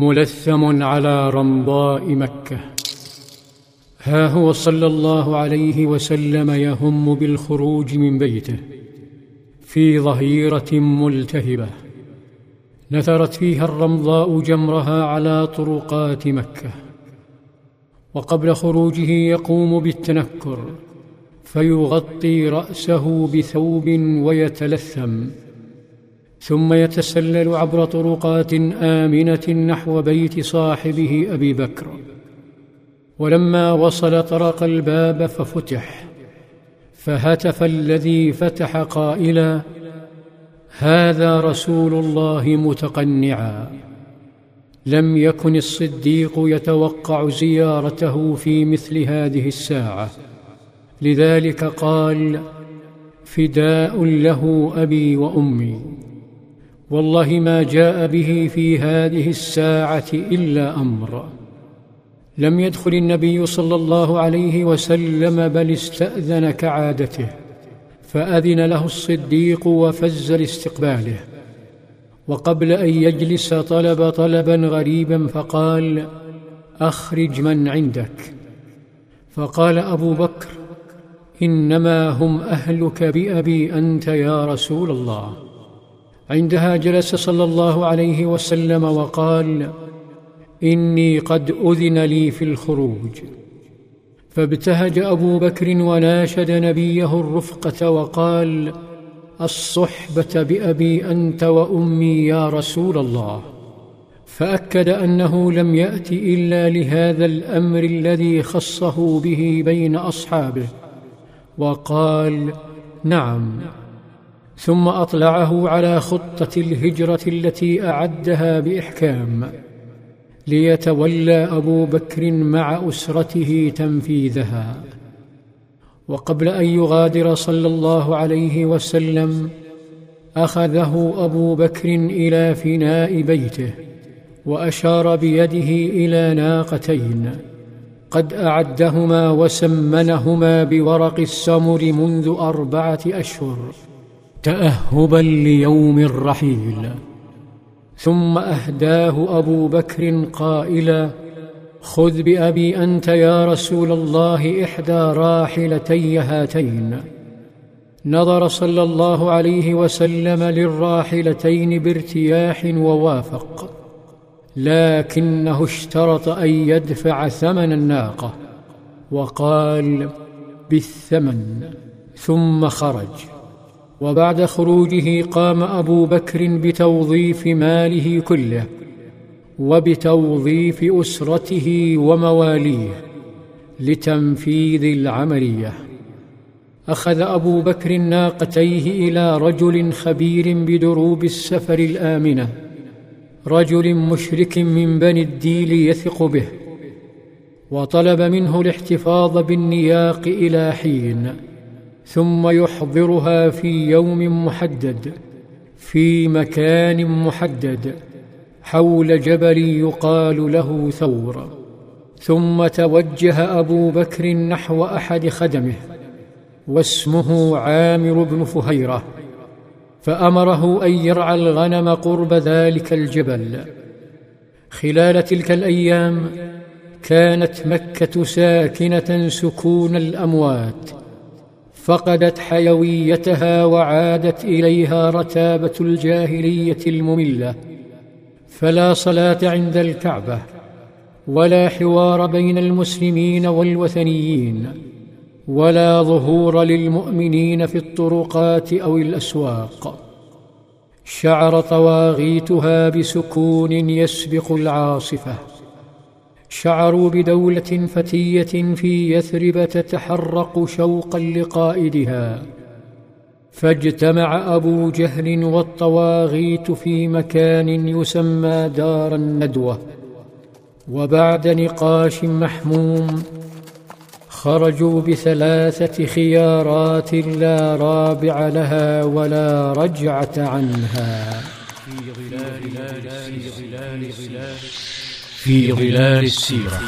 ملثم على رمضاء مكة. ها هو صلى الله عليه وسلم يهم بالخروج من بيته في ظهيرة ملتهبة. نثرت فيها الرمضاء جمرها على طرقات مكة. وقبل خروجه يقوم بالتنكر فيغطي رأسه بثوب ويتلثم. ثم يتسلل عبر طرقات آمنة نحو بيت صاحبه أبي بكر. ولما وصل طرق الباب ففتح فهتف الذي فتح قائلا هذا رسول الله متقنعا. لم يكن الصديق يتوقع زيارته في مثل هذه الساعة. لذلك قال فداء له أبي وأمي. والله ما جاء به في هذه الساعة إلا أمر. لم يدخل النبي صلى الله عليه وسلم بل استأذن كعادته فأذن له الصديق وفز لاستقباله. وقبل أن يجلس طلب طلبا غريبا فقال أخرج من عندك. فقال أبو بكر إنما هم أهلك بأبي أنت يا رسول الله. عندها جلس صلى الله عليه وسلم وقال إني قد أذن لي في الخروج. فابتهج أبو بكر وناشد نبيه الرفقة وقال الصحبة بأبي أنت وأمي يا رسول الله. فأكد أنه لم يأت إلا لهذا الأمر الذي خصه به بين أصحابه وقال نعم. ثم أطلعه على خطة الهجرة التي أعدها بإحكام ليتولى أبو بكر مع أسرته تنفيذها. وقبل أن يغادر صلى الله عليه وسلم أخذه أبو بكر إلى فناء بيته وأشار بيده إلى ناقتين قد أعدهما وسمنهما بورق السمر منذ أربعة أشهر. تأهبا ليوم الرحيل. ثم أهداه أبو بكر قائلا خذ بأبي أنت يا رسول الله إحدى راحلتي هاتين. نظر صلى الله عليه وسلم للراحلتين بارتياح ووافق لكنه اشترط أن يدفع ثمن الناقة. وقال بالثمن. ثم خرج. وبعد خروجه قام أبو بكر بتوظيف ماله كله وبتوظيف أسرته ومواليه لتنفيذ العملية. أخذ أبو بكر ناقتيه إلى رجل خبير بدروب السفر الآمنة رجل مشرك من بني الديل يثق به وطلب منه الاحتفاظ بالنياق إلى حين. ثم يحضرها في يوم محدد في مكان محدد حول جبل يقال له ثور. ثم توجه أبو بكر نحو أحد خدمه واسمه عامر بن فهيرة فأمره أن يرعى الغنم قرب ذلك الجبل. خلال تلك الأيام كانت مكة ساكنة سكون الأموات. فقدت حيويتها وعادت إليها رتابة الجاهلية المملة فلا صلاة عند الكعبة ولا حوار بين المسلمين والوثنيين ولا ظهور للمؤمنين في الطرقات أو الأسواق. شعر طواغيتها بسكون يسبق العاصفة. شعروا بدولة فتية في يثرب تتحرق شوقا لقائدها. فاجتمع أبو جهل والطواغيت في مكان يسمى دار الندوة. وبعد نقاش محموم خرجوا بثلاثة خيارات لا رابع لها ولا رجعة عنها. في ظلال في ظلال في ظلال السيرة.